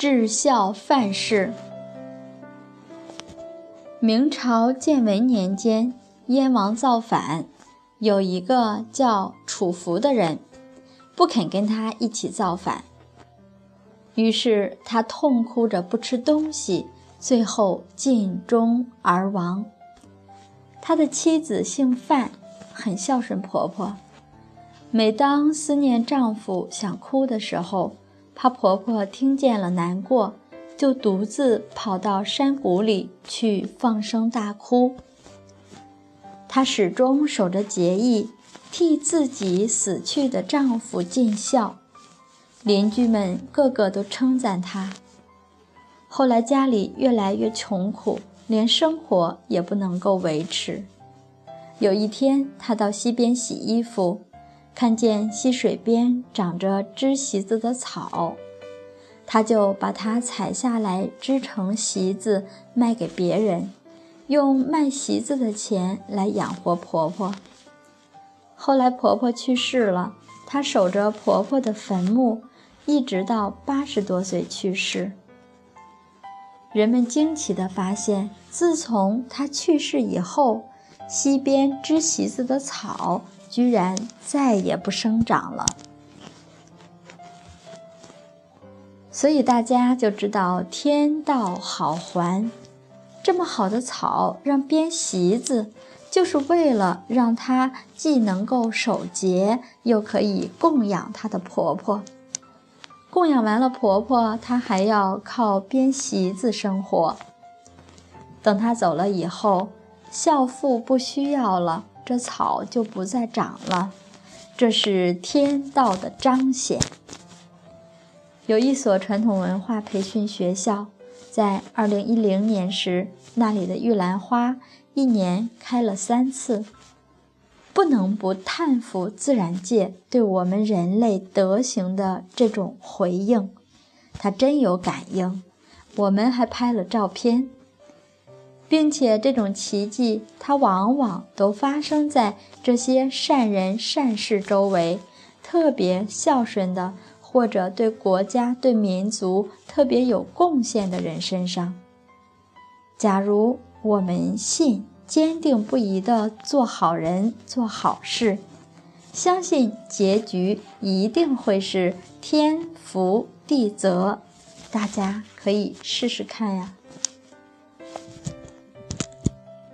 至孝范氏。明朝建文年间，燕王造反，有一个叫楚福的人，不肯跟他一起造反。于是他痛哭着不吃东西，最后尽忠而亡。他的妻子姓范，很孝顺婆婆。每当思念丈夫想哭的时候，怕婆婆听见了难过。就独自跑到山谷里去放声大哭。她始终守着节义，替自己死去的丈夫尽孝。邻居们个个都称赞她。后来家里越来越穷苦，连生活也不能够维持。有一天，她到溪边洗衣服，看见溪水边长着织席子的草。他就把它采下来织成席子卖给别人，用卖席子的钱来养活婆婆。后来婆婆去世了，她守着婆婆的坟墓，一直到八十多岁去世。人们惊奇地发现，自从她去世以后，溪边织席子的草居然再也不生长了。所以大家就知道天道好还，这么好的草让编席子，就是为了让她既能够守节，又可以供养她的婆婆。供养完了婆婆，她还要靠编席子生活。等她走了以后，孝妇不需要了，这草就不再长了，这是天道的彰显。有一所传统文化培训学校，在二零一零年时，那里的玉兰花一年开了三次。不能不叹服自然界对我们人类德行的这种回应，它真有感应。我们还拍了照片，并且这种奇迹，它往往都发生在这些善人善事周围，特别孝顺的。或者对国家、对民族特别有贡献的人身上。假如我们信，坚定不移地做好人、做好事，相信结局一定会是天福地泽。大家可以试试看呀。